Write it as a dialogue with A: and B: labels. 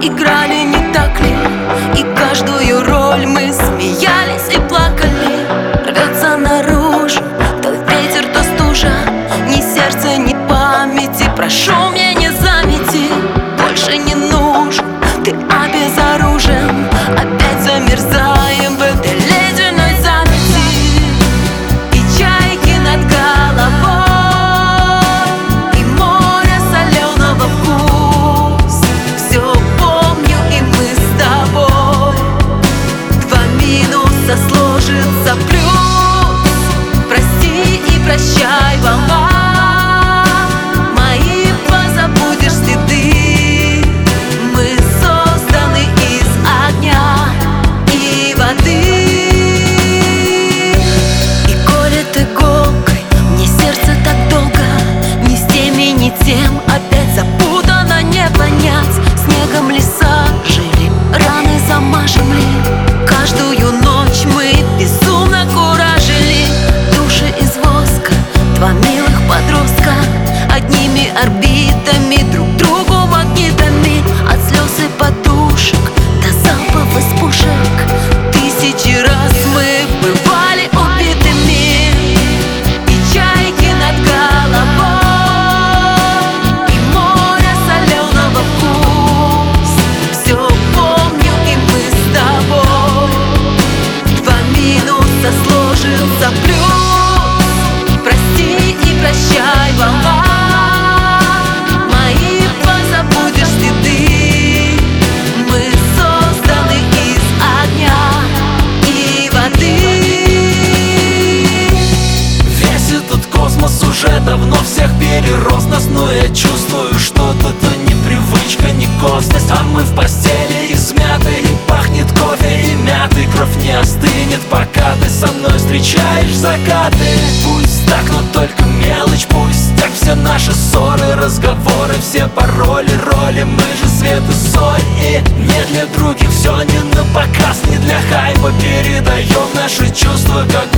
A: играли орбитами друг друга. Перерос нас Но я чувствую, что это не привычка, не косность А мы в постели измяты И пахнет кофе и мяты Кровь не остынет, пока ты со мной встречаешь закаты. Пусть так, но только мелочь Пусть так все наши ссоры, разговоры Все пароли, роли, мы же свет и соль. И не для других все не на показ Не для хайпа передаем наши чувства Как